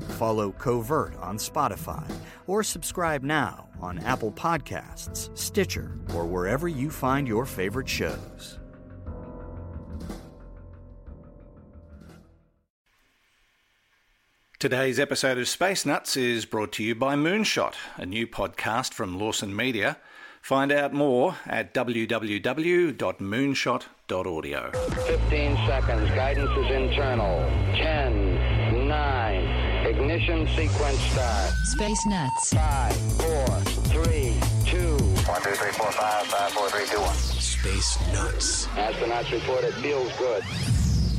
Follow Covert on Spotify or subscribe now on Apple Podcasts, Stitcher, or wherever you find your favorite shows. Today's episode of Space Nuts is brought to you by Moonshot, a new podcast from Lawson Media. Find out more at www.moonshot.audio. 15 seconds. Guidance is internal. 10, 9, ignition sequence start. Space Nuts. 5, 4, 3, 2. 1, 2, 3, 4, 5, 5, 4, 3, 2, 1. Space Nuts. Astronauts report it feels good.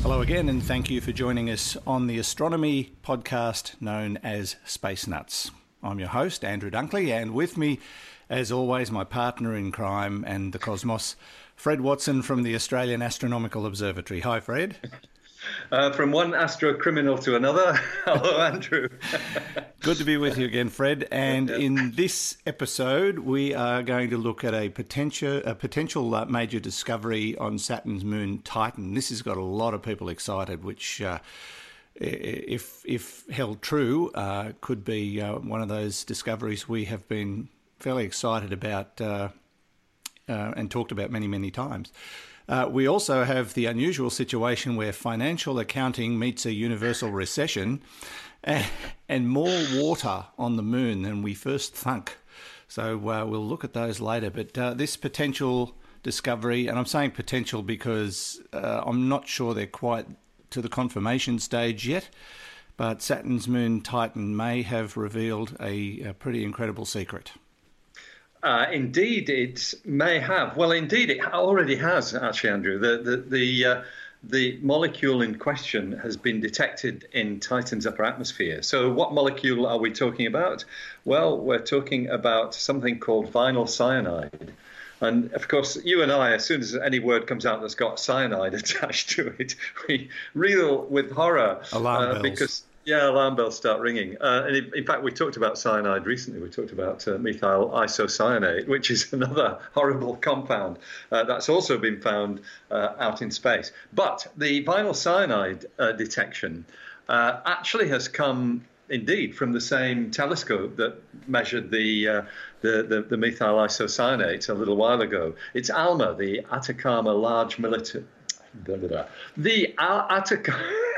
Hello again, and thank you for joining us on the astronomy podcast known as Space Nuts. I'm your host, Andrew Dunkley, and with me, as always, my partner in crime and the cosmos, Fred Watson from the Australian Astronomical Observatory. Hi, Fred. Uh, from one astro criminal to another. Hello, Andrew. Good to be with you again, Fred. And in this episode, we are going to look at a potential a potential uh, major discovery on Saturn's moon Titan. This has got a lot of people excited, which. Uh, if if held true, uh, could be uh, one of those discoveries we have been fairly excited about uh, uh, and talked about many many times. Uh, we also have the unusual situation where financial accounting meets a universal recession and, and more water on the moon than we first thunk. So uh, we'll look at those later. But uh, this potential discovery, and I'm saying potential because uh, I'm not sure they're quite to the confirmation stage yet, but Saturn's moon Titan may have revealed a, a pretty incredible secret. Uh, indeed, it may have. Well, indeed, it already has. Actually, Andrew, the the the, uh, the molecule in question has been detected in Titan's upper atmosphere. So, what molecule are we talking about? Well, we're talking about something called vinyl cyanide. And of course, you and I, as soon as any word comes out that's got cyanide attached to it, we reel with horror. Alarm uh, bells. because yeah, alarm bells start ringing. Uh, and in, fact, we talked about cyanide recently. We talked about uh, methyl isocyanate, which is another horrible compound uh, that's also been found uh, out in space. But the vinyl cyanide uh, detection uh, actually has come. Indeed, from the same telescope that measured the, uh, the, the the methyl isocyanate a little while ago. It's ALMA, the Atacama Large Military. The Atacama.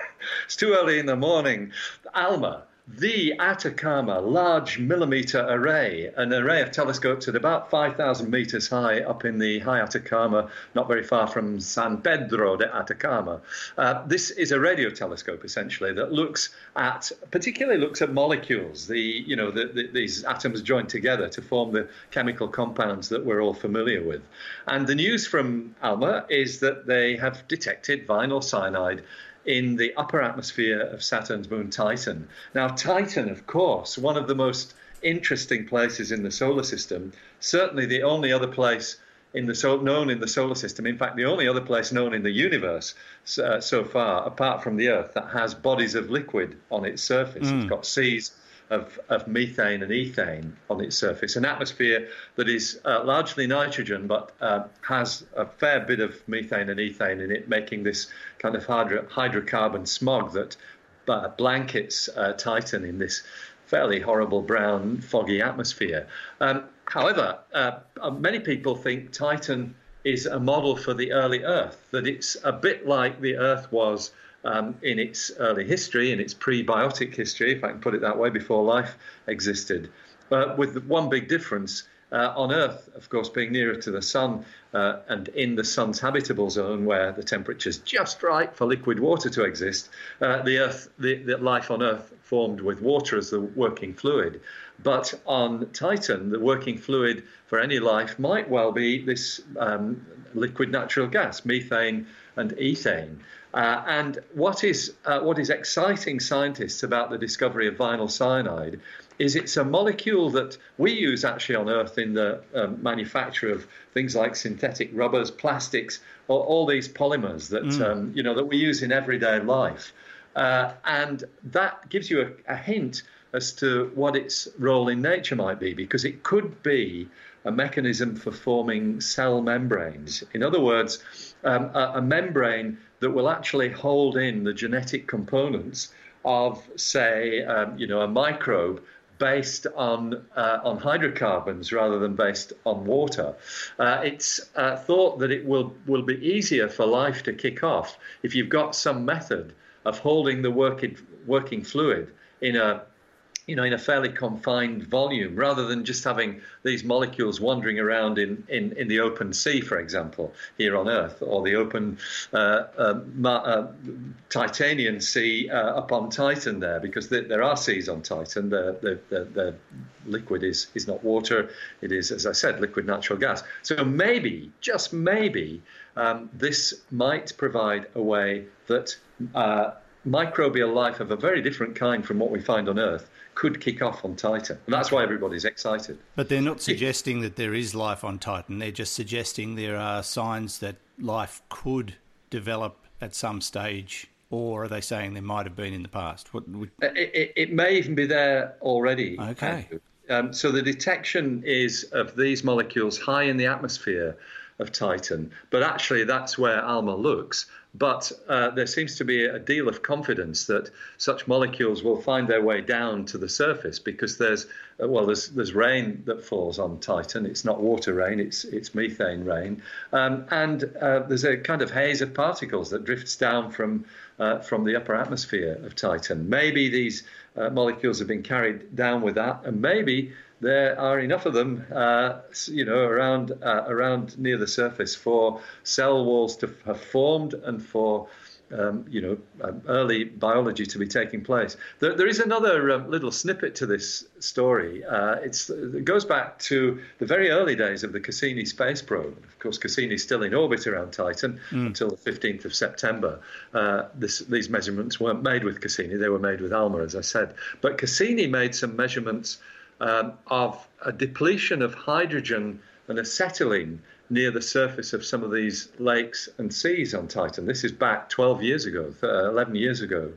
it's too early in the morning. ALMA, the Atacama Large Millimeter Array, an array of telescopes at about 5,000 meters high up in the high Atacama, not very far from San Pedro de Atacama. Uh, this is a radio telescope essentially that looks at, particularly looks at molecules, the you know the, the, these atoms joined together to form the chemical compounds that we're all familiar with. And the news from ALMA is that they have detected vinyl cyanide in the upper atmosphere of Saturn's moon Titan. Now, Titan, of course, one of the most interesting places in the solar system, certainly the only other place in the so, known in the solar system, in fact, the only other place known in the universe uh, so far, apart from the Earth, that has bodies of liquid on its surface. It's got seas of, of methane and ethane on its surface, an atmosphere that is uh, largely nitrogen but uh, has a fair bit of methane and ethane in it, making this kind of hydro- hydrocarbon smog that uh, blankets uh, Titan in this fairly horrible brown, foggy atmosphere. Um, however, uh, many people think Titan is a model for the early Earth, that it's a bit like the Earth was um, in its early history, in its prebiotic history, if I can put it that way, before life existed. Uh, with one big difference. Uh, on Earth, of course, being nearer to the sun uh, and in the sun's habitable zone where the temperature's just right for liquid water to exist, uh, the Earth, the, the life on Earth formed with water as the working fluid. But on Titan, the working fluid for any life might well be this um, liquid natural gas, methane and ethane. Uh, and what is uh, what is exciting scientists about the discovery of vinyl cyanide is it's a molecule that we use actually on Earth in the um, manufacture of things like synthetic rubbers, plastics, all, all these polymers that Mm. um, you know that we use in everyday life, uh, and that gives you a, a hint as to what its role in nature might be, because it could be a mechanism for forming cell membranes. In other words, um, a, a membrane that will actually hold in the genetic components of, say, um, you know, a microbe based on uh, on hydrocarbons rather than based on water. Uh, it's uh, thought that it will will be easier for life to kick off if you've got some method of holding the working working fluid in a you know, in a fairly confined volume, rather than just having these molecules wandering around in, in, in the open sea, for example, here on Earth, or the open uh, uh, uh, Titanian Sea uh, up on Titan there, because there, there are seas on Titan. The, the, the, the liquid is, is not water, it is, as I said, liquid natural gas. So maybe, just maybe, um, this might provide a way that uh, microbial life of a very different kind from what we find on Earth could kick off on Titan. And that's why everybody's excited. But they're not suggesting that there is life on Titan. They're just suggesting there are signs that life could develop at some stage, or are they saying there might have been in the past? What would, It, it, it may even be there already. Okay. Um, so the detection is of these molecules high in the atmosphere of Titan, but actually that's where ALMA looks. But uh, there seems to be a deal of confidence that such molecules will find their way down to the surface because there's uh, well there's there's rain that falls on Titan. It's not water rain, it's it's methane rain, um, and uh, there's a kind of haze of particles that drifts down from uh, from the upper atmosphere of Titan. Maybe these uh, molecules have been carried down with that, and maybe there are enough of them, uh, you know, around uh, around near the surface for cell walls to have formed and for um, you know um, early biology to be taking place. There, there is another um, little snippet to this story. Uh, it's, it goes back to the very early days of the Cassini space probe. Of course, Cassini is still in orbit around Titan until the 15th of September. Uh, this, these measurements weren't made with Cassini; they were made with ALMA, as I said. But Cassini made some measurements um, of a depletion of hydrogen and acetylene near the surface of some of these lakes and seas on Titan. This is back 12 years ago, uh, 11 years ago.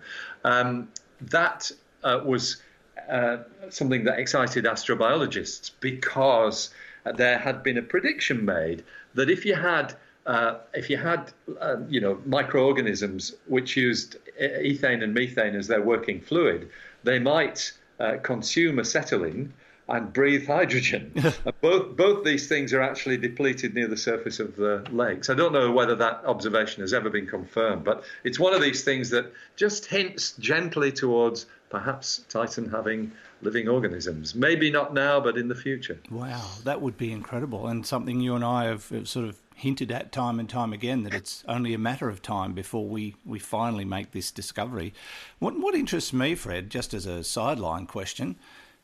Um, that uh, was uh, something that excited astrobiologists because there had been a prediction made that if you had uh, if you had, uh, you know, microorganisms which used ethane and methane as their working fluid, they might uh, consume acetylene and breathe hydrogen. Both both these things are actually depleted near the surface of the lakes. I don't know whether that observation has ever been confirmed, but it's one of these things that just hints gently towards perhaps Titan having living organisms. Maybe not now, but in the future. wow, that would be incredible, and something you and I have have sort of hinted at time and time again that it's only a matter of time before we, we finally make this discovery. What what interests me, Fred, just as a sideline question,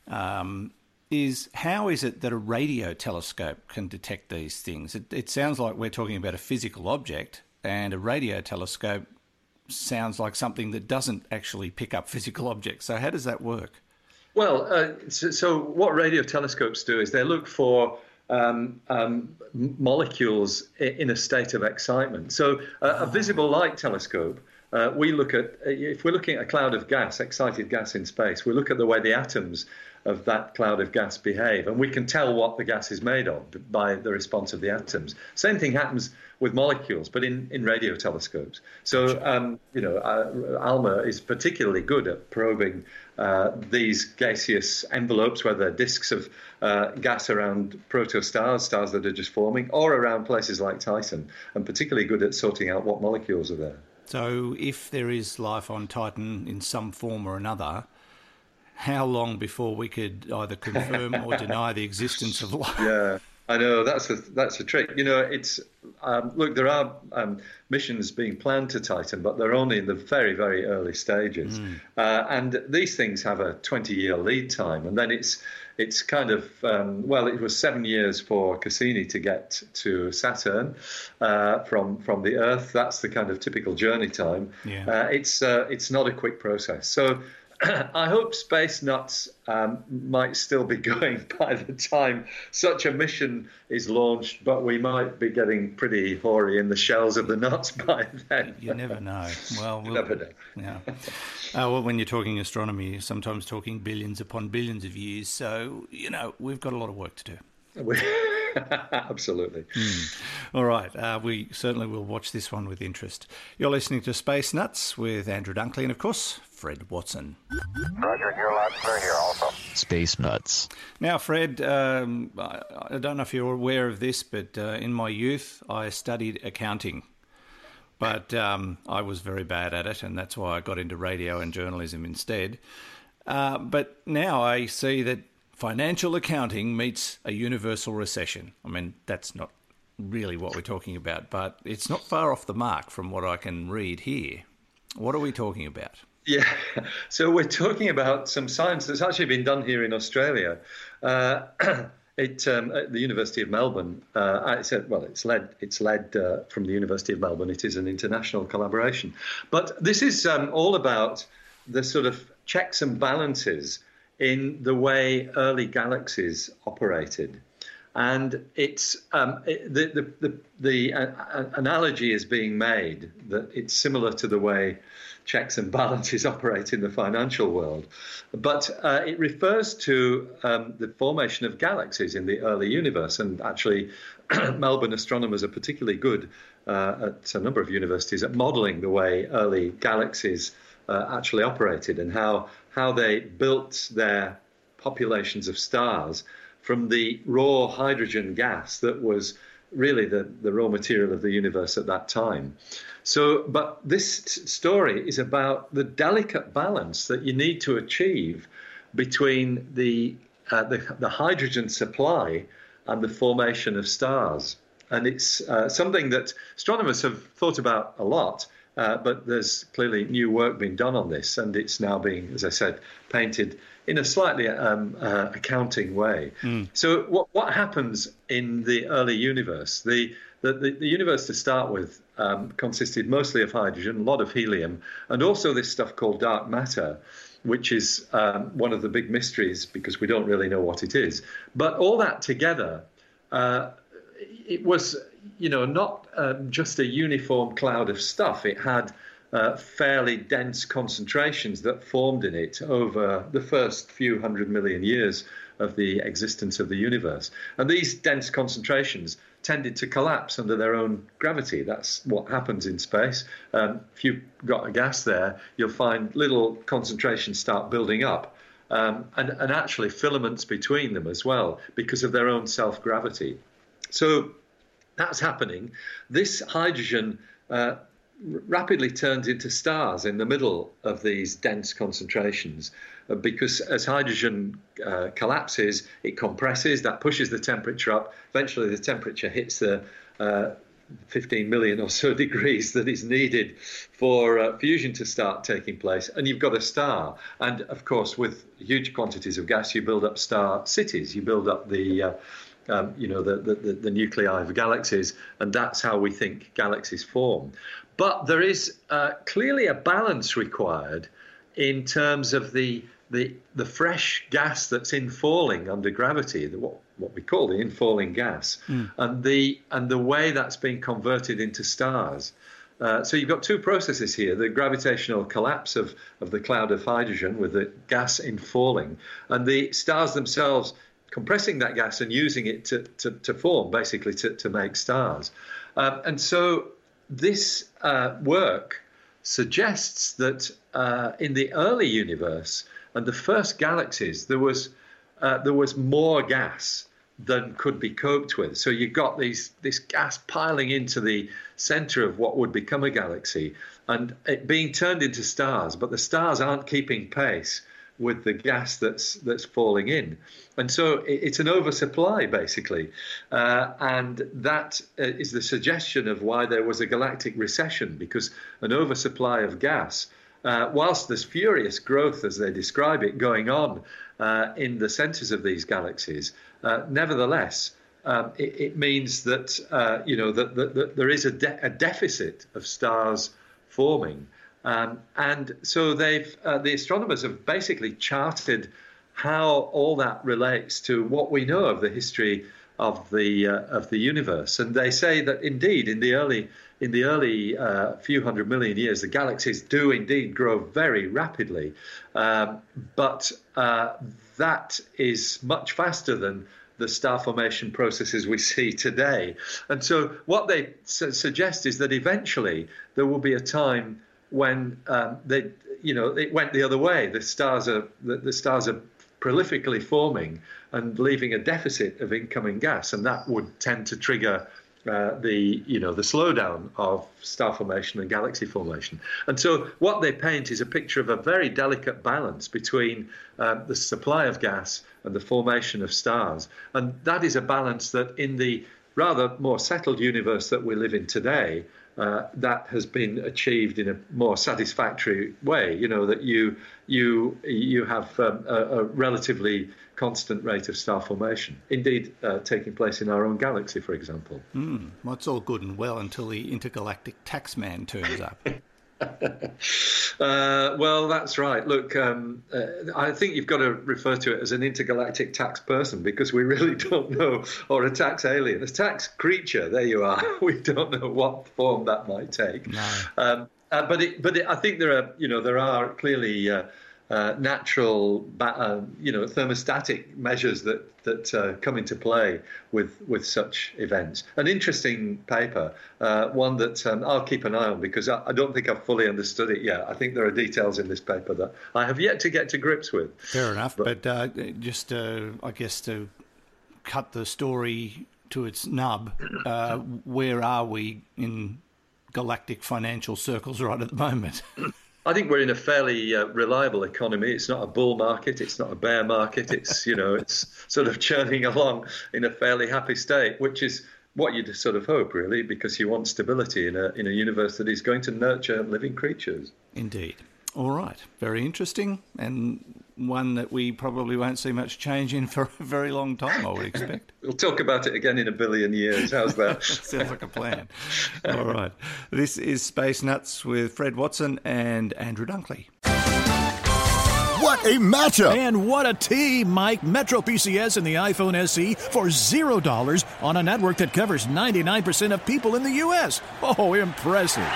um, is how is it that a radio telescope can detect these things? It, it sounds like we're talking about a physical object, and a radio telescope sounds like something that doesn't actually pick up physical objects. So how does that work? Well, uh, so, so what radio telescopes do is they look for um, um, molecules in a state of excitement. So uh, a visible light telescope, uh, we look at if we're looking at a cloud of gas, excited gas in space, we look at the way the atoms of that cloud of gas behave, and we can tell what the gas is made of by the response of the atoms. Same thing happens with molecules, but in, in radio telescopes. So, um, you know, uh, ALMA is particularly good at probing uh, these gaseous envelopes, whether disks of uh, gas around protostars, stars that are just forming, or around places like Titan, and particularly good at sorting out what molecules are there. So, if there is life on Titan in some form or another, how long before we could either confirm or deny the existence of life? Yeah, I know that's a that's a trick. You know, it's um, look there are um, missions being planned to Titan, but they're only in the very very early stages, uh, and these things have a 20 year lead time, and then it's it's kind of um, well, it was seven years for Cassini to get to Saturn uh, from from the Earth. That's the kind of typical journey time. Yeah. Uh, it's uh, it's not a quick process. So I hope Space Nuts um, might still be going by the time such a mission is launched, but we might be getting pretty hoary in the shells of the nuts by then. You never know. Well, we'll never know. Yeah. Uh, well, when you're talking astronomy, you're sometimes talking billions upon billions of years. So, you know, we've got a lot of work to do. We- Absolutely. All right. Uh, we certainly will watch this one with interest. You're listening to Space Nuts with Andrew Dunkley and, of course, Fred Watson. Roger, you're loud and clear here also. Space Nuts. Now, Fred, um, I, I don't know if you're aware of this, but uh, in my youth, I studied accounting. But um, I was very bad at it, and that's why I got into radio and journalism instead. Uh, but now I see that financial accounting meets a universal recession. I mean, that's not really what we're talking about, but it's not far off the mark from what I can read here. What are we talking about? Yeah, so we're talking about some science that's actually been done here in Australia. Uh, it um, at the University of Melbourne. Uh, I said, well, it's led it's led uh, from the University of Melbourne. It is an international collaboration, but this is um, all about the sort of checks and balances in the way early galaxies operated. And it's um, it, the the the, the uh, analogy is being made that it's similar to the way checks and balances operate in the financial world, but uh, it refers to um, the formation of galaxies in the early universe. And actually, Melbourne astronomers are particularly good uh, at a number of universities at modelling the way early galaxies uh, actually operated and how how they built their populations of stars from the raw hydrogen gas that was really the, the raw material of the universe at that time. So, but this t- story is about the delicate balance that you need to achieve between the, uh, the, the hydrogen supply and the formation of stars. And it's uh, something that astronomers have thought about a lot. Uh, but there's clearly new work being done on this, and it's now being, as I said, painted in a slightly um, uh, accounting way. So, what what happens in the early universe? The the, the, the universe to start with um, consisted mostly of hydrogen, a lot of helium, and also this stuff called dark matter, which is um, one of the big mysteries because we don't really know what it is. But all that together, uh, it was, you know, not um, just a uniform cloud of stuff. It had uh, fairly dense concentrations that formed in it over the first few hundred million years of the existence of the universe. And these dense concentrations tended to collapse under their own gravity. That's what happens in space. Um, if you've got a gas there, you'll find little concentrations start building up. Um, and, and actually filaments between them as well because of their own self gravity. So that's happening. This hydrogen uh, rapidly turns into stars in the middle of these dense concentrations uh, because as hydrogen uh, collapses, it compresses, that pushes the temperature up. Eventually, the temperature hits the uh, 15 million or so degrees that is needed for uh, fusion to start taking place, and you've got a star. And of course, with huge quantities of gas, you build up star cities. You build up the uh, um, you know, the, the, the nuclei of galaxies, and that's how we think galaxies form. But there is uh, clearly a balance required in terms of the, the, the fresh gas that's infalling under gravity, the, what, what we call the infalling gas, and, the, and the way that's being converted into stars. Uh, so you've got two processes here the gravitational collapse of, of the cloud of hydrogen with the gas infalling, and the stars themselves compressing that gas and using it to, to, to form, basically to, to make stars. Um, and so this uh, work suggests that uh, in the early universe and the first galaxies, there was, uh, there was more gas than could be coped with. So you got these this gas piling into the center of what would become a galaxy and it being turned into stars, but the stars aren't keeping pace with the gas that's that's falling in, and so it, it's an oversupply basically, uh, and that uh, is the suggestion of why there was a galactic recession because an oversupply of gas. Uh, whilst there's furious growth, as they describe it, going on uh, in the centres of these galaxies, uh, nevertheless, um, it, it, means that uh, you know that, that, that there is a, de- a deficit of stars forming Um, and so they've uh, the astronomers have basically charted how all that relates to what we know of the history of the uh, of the universe. And they say that indeed, in the early in the early uh, few hundred million years, the galaxies do indeed grow very rapidly, um, but uh, that is much faster than the star formation processes we see today. And so, what they su- suggest is that eventually there will be a time when um, they, you know, it went the other way. The stars are the, the stars are prolifically forming and leaving a deficit of incoming gas, and that would tend to trigger uh, the you know the slowdown of star formation and galaxy formation. And so what they paint is a picture of a very delicate balance between uh, the supply of gas and the formation of stars, and that is a balance that in the rather more settled universe that we live in today. Uh, that has been achieved in a more satisfactory way. You know that you you you have um, a, a relatively constant rate of star formation. Indeed, uh, taking place in our own galaxy, for example. Mm, well, it's all good and well until the intergalactic taxman turns up. uh, well, that's right. Look, um, uh, I think you've got to refer to it as an intergalactic tax person because we really don't know, or a tax alien, a tax creature. There you are. we don't know what form that might take. No. Um, uh, but it, but it, I think there are, you know, there are clearly uh, uh, natural, uh, you know, thermostatic measures that that uh, come into play with with such events. An interesting paper, uh, one that um, I'll keep an eye on because I, I, don't think I've fully understood it yet. I think there are details in this paper that I have yet to get to grips with. Fair enough, but, but uh, just I guess to cut the story to its nub, where are we in galactic financial circles right at the moment? I think we're in a fairly uh, reliable economy. It's not a bull market. It's not a bear market. It's you know it's sort of churning along in a fairly happy state, which is what you'd sort of hope, really, because you want stability in a in a universe that is going to nurture living creatures. Indeed. All right. Very interesting, and one that we probably won't see much change in for a very long time, I would expect. we'll talk about it again in a billion years. How's that? Sounds like a plan. All right. This is Space Nuts with Fred Watson and Andrew Dunkley. What a matchup! And what a team, Mike. Metro PCS and the iPhone SE for $0 on a network that covers 99% of people in the U.S. Oh, impressive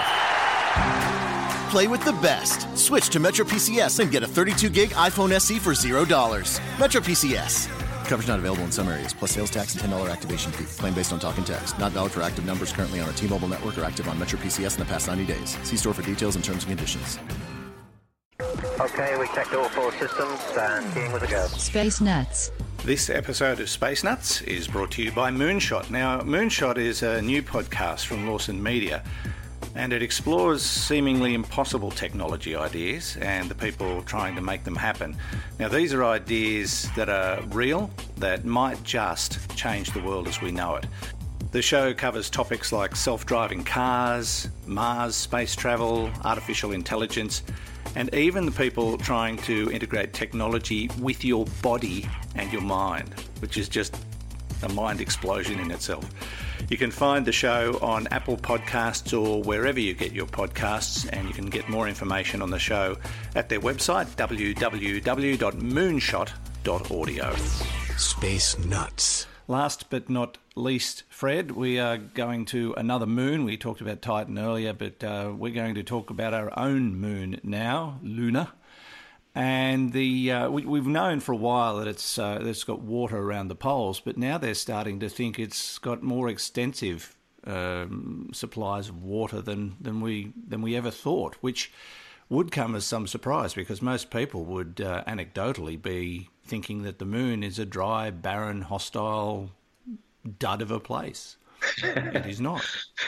play with the best. Switch to Metro PCS and get a 32 gig iPhone SE for $0. Metro PCS. Coverage not available in some areas, plus sales tax and $10 activation fee. Claim based on talk and text. Not valid for active numbers currently on a T Mobile network or active on Metro PCS in the past 90 days. See store for details and terms and conditions. Okay, we checked all four systems and keying with a go. Space Nuts. This episode of Space Nuts is brought to you by Moonshot. Now, Moonshot is a new podcast from Lawson Media and it explores seemingly impossible technology ideas and the people trying to make them happen. Now, these are ideas that are real, that might just change the world as we know it. The show covers topics like self driving cars, Mars space travel, artificial intelligence, and even the people trying to integrate technology with your body and your mind, which is just a mind explosion in itself. You can find the show on Apple Podcasts or wherever you get your podcasts, and you can get more information on the show at their website www.moonshot.audio. Space Nuts. Last but not least, Fred, we are going to another moon. We talked about Titan earlier, but uh, we're going to talk about our own moon now, Luna. And the uh, we, have known for a while that it's uh, it's got water around the poles, but now they're starting to think it's got more extensive um, supplies of water than, than we than we ever thought, which would come as some surprise because most people would uh, anecdotally be thinking that the moon is a dry, barren, hostile dud of a place it is not.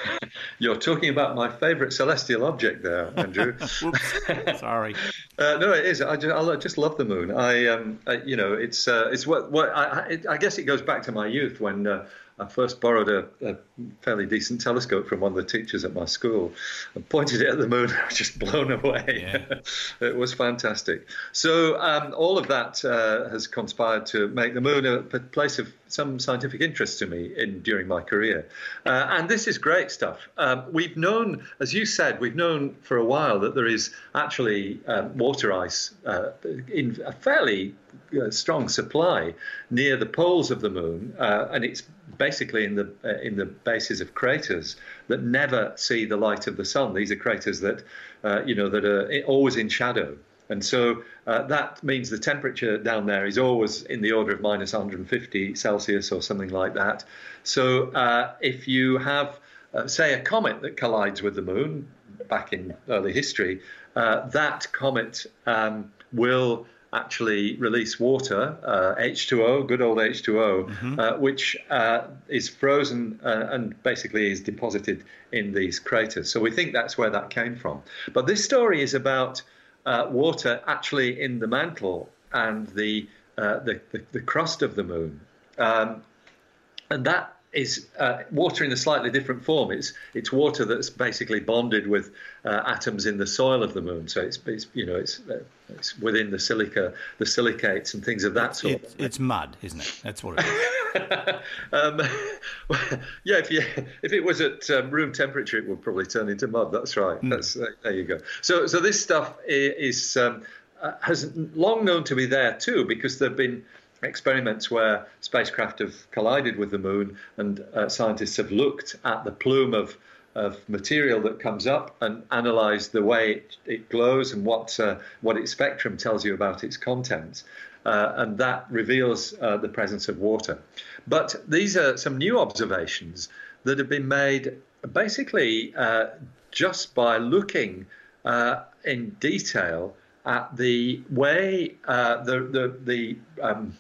You're talking about my favourite celestial object there, Andrew. Sorry. Uh, no, it is. I just, I just love the moon. I, um, I you know, it's uh, it's what what I, I, guess it goes back to my youth when uh, I first borrowed a, a, fairly decent telescope from one of the teachers at my school and pointed it at the moon. I was just blown away. Yeah. it was fantastic. So um, all of that uh, has conspired to make the moon a place of some scientific interest to me in during my career. Uh, and this is great stuff. Um, we've known, as you said, we've known for a while that there is actually um, water ice uh, in a fairly strong supply near the poles of the moon, uh, and it's basically in the uh, in the bases of craters that never see the light of the sun. These are craters that uh, you know that are always in shadow. And so uh, that means the temperature down there is always in the order of minus 150 Celsius or something like that. So uh, if you have, say, a comet that collides with the moon back in early history, that comet um, will actually release water, uh, H2O, good old H2O, mm-hmm. uh, which uh, is frozen uh, and basically is deposited in these craters. So we think that's where that came from. But this story is about uh, water actually in the mantle and the, uh, the, the, the, crust of the moon. Um, and that is uh, water in a slightly different form. It's it's water that's basically bonded with uh, atoms in the soil of the moon. So it's, it's you know it's uh, it's within the silica, the silicates and things of that sort. It's, it's mud, isn't it? That's what it is. um, yeah, if you if it was at um, room temperature, it would probably turn into mud. That's right. Mm. That's uh, there you go. So so this stuff is. Um, uh, has long known to be there too, because there've been experiments where spacecraft have collided with the moon, and uh, scientists have looked at the plume of of material that comes up and analysed the way it, it glows and what uh, what its spectrum tells you about its contents. Uh, and that reveals uh, the presence of water. But these are some new observations that have been made basically uh, just by looking uh, in detail at the way uh, the the, the um,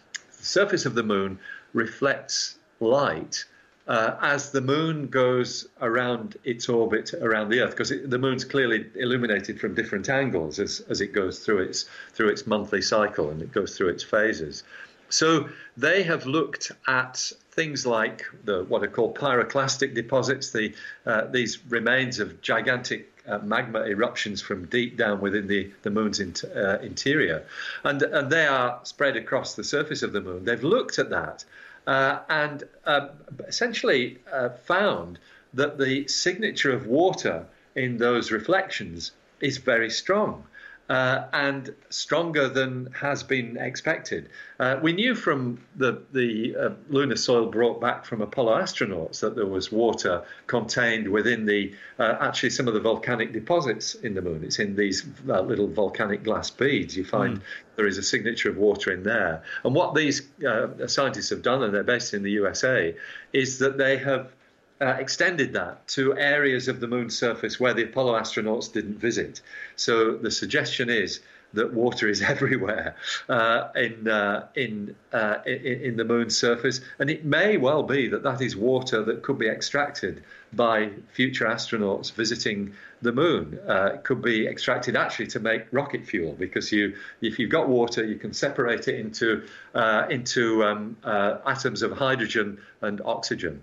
surface of the moon reflects light uh, as the moon goes around its orbit around the Earth, because the moon's clearly illuminated from different angles as, as it goes through its through its monthly cycle and it goes through its phases. So they have looked at things like the what are called pyroclastic deposits, the uh, these remains of gigantic uh, magma eruptions from deep down within the, the moon's in, uh, interior. And, and they are spread across the surface of the moon. They've looked at that uh, and uh, essentially uh, found that the signature of water in those reflections is very strong uh, and stronger than has been expected. Uh, we knew from the, the uh, lunar soil brought back from Apollo astronauts that there was water contained within the uh, actually some of the volcanic deposits in the moon. It's in these uh, little volcanic glass beads. You find mm. there is a signature of water in there. And what these uh, scientists have done, and they're based in the USA, is that they have uh, extended that to areas of the moon's surface where the Apollo astronauts didn't visit. So the suggestion is that water is everywhere uh, in, uh, in, uh, in, the moon's surface, and it may well be that that is water that could be extracted by future astronauts visiting the moon. Uh, it could be extracted actually to make rocket fuel because you, if you've got water, you can separate it into uh, into um, atoms of hydrogen and oxygen.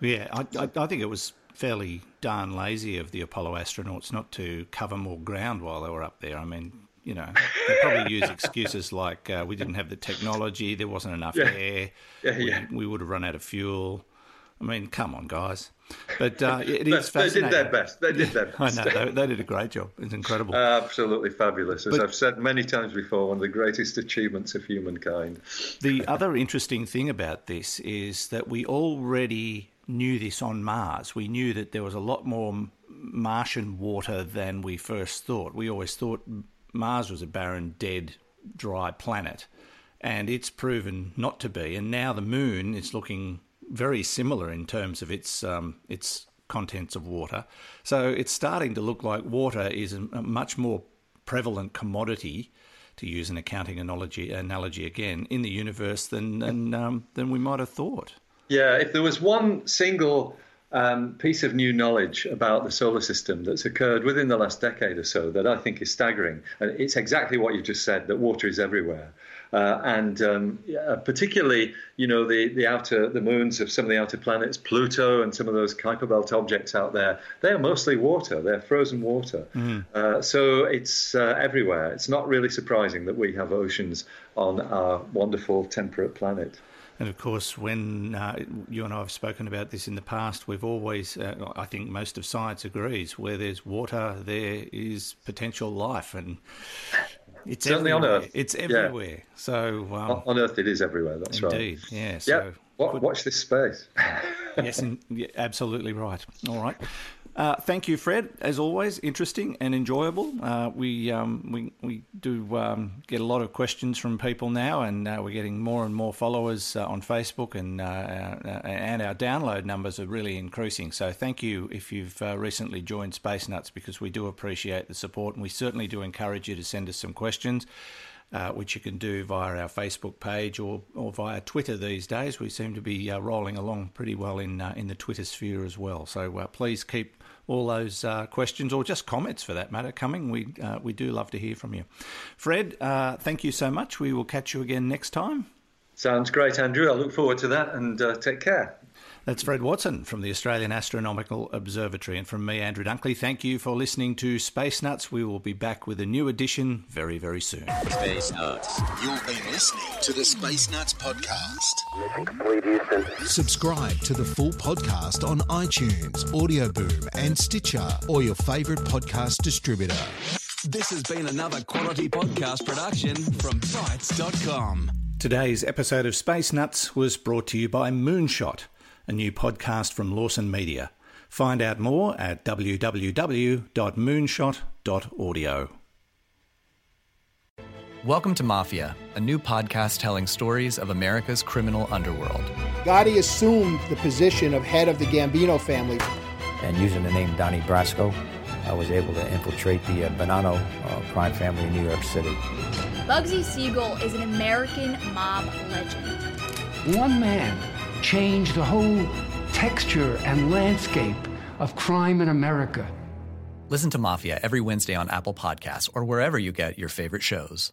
Yeah, I, I, I think it was fairly darn lazy of the Apollo astronauts not to cover more ground while they were up there. I mean, you know, they probably use excuses like uh, we didn't have the technology, there wasn't enough yeah. air, yeah, yeah. We, we, would have run out of fuel. I mean, come on, guys. But uh, it is fascinating. They did their best. They did their best. I know. They, they, did a great job. It's incredible. absolutely fabulous. As but, I've said many times before, one of the greatest achievements of humankind. The other interesting thing about this is that we already knew this on Mars. We knew that there was a lot more Martian water than we first thought. We always thought Mars was a barren, dead, dry planet, and it's proven not to be. And now the Moon is looking very similar in terms of its um, its contents of water. So it's starting to look like water is a much more prevalent commodity to use an accounting analogy, analogy again, in the universe than than, um, than we might have thought. Yeah, if there was one single um, piece of new knowledge about the solar system that's occurred within the last decade or so that I think is staggering. And it's exactly what you just said that water is everywhere. Uh, and um, yeah, particularly, you know, the, the outer the moons of some of the outer planets, Pluto and some of those Kuiper Belt objects out there, they are mostly water. They're frozen water. Mm. Uh, so it's uh, everywhere. It's not really surprising that we have oceans on our wonderful temperate planet. And of course, when uh, you and I have spoken about this in the past, we've always, uh, I think most of science agrees, where there's water, there is potential life. And it's certainly everywhere. on Earth. It's everywhere. Yeah. So um, on Earth, it is everywhere. That's indeed, right. Indeed. Yeah. So yeah. Watch this space. yes, absolutely right. All right. Uh, thank you, Fred. As always, interesting and enjoyable. Uh, we, um, we we do um, get a lot of questions from people now, and uh, we're getting more and more followers uh, on Facebook, and uh, uh, and our download numbers are really increasing. So thank you if you've recently joined Space Nuts, because we do appreciate the support, and we certainly do encourage you to send us some questions uh, which you can do via our Facebook page or, or via Twitter these days. We seem to be uh, rolling along pretty well in uh, in the Twitter sphere as well. So please keep all those uh, questions or just comments for that matter coming. We uh, we do love to hear from you. Fred, thank you so much. We will catch you again next time. Sounds great, Andrew. I look forward to that and take care. That's Fred Watson from the Australian Astronomical Observatory. And from me, Andrew Dunkley, thank you for listening to Space Nuts. We will be back with a new edition very, very soon. Space Nuts. You've been listening to the Space Nuts podcast. Subscribe to the full podcast on iTunes, Audio Boom, and Stitcher, or your favourite podcast distributor. This has been another quality podcast production from Bitesz.com. Today's episode of Space Nuts was brought to you by Moonshot a new podcast from Lawson Media. Find out more at www.moonshot.audio. Welcome to Mafia, a new podcast telling stories of America's criminal underworld. Gotti assumed the position of head of the Gambino family. And using the name Donnie Brasco, I was able to infiltrate the uh, Bonanno uh, crime family in New York City. Bugsy Siegel is an American mob legend. One man change the whole texture and landscape of crime in America. Listen to Mafia every Wednesday on Apple Podcasts or wherever you get your favorite shows.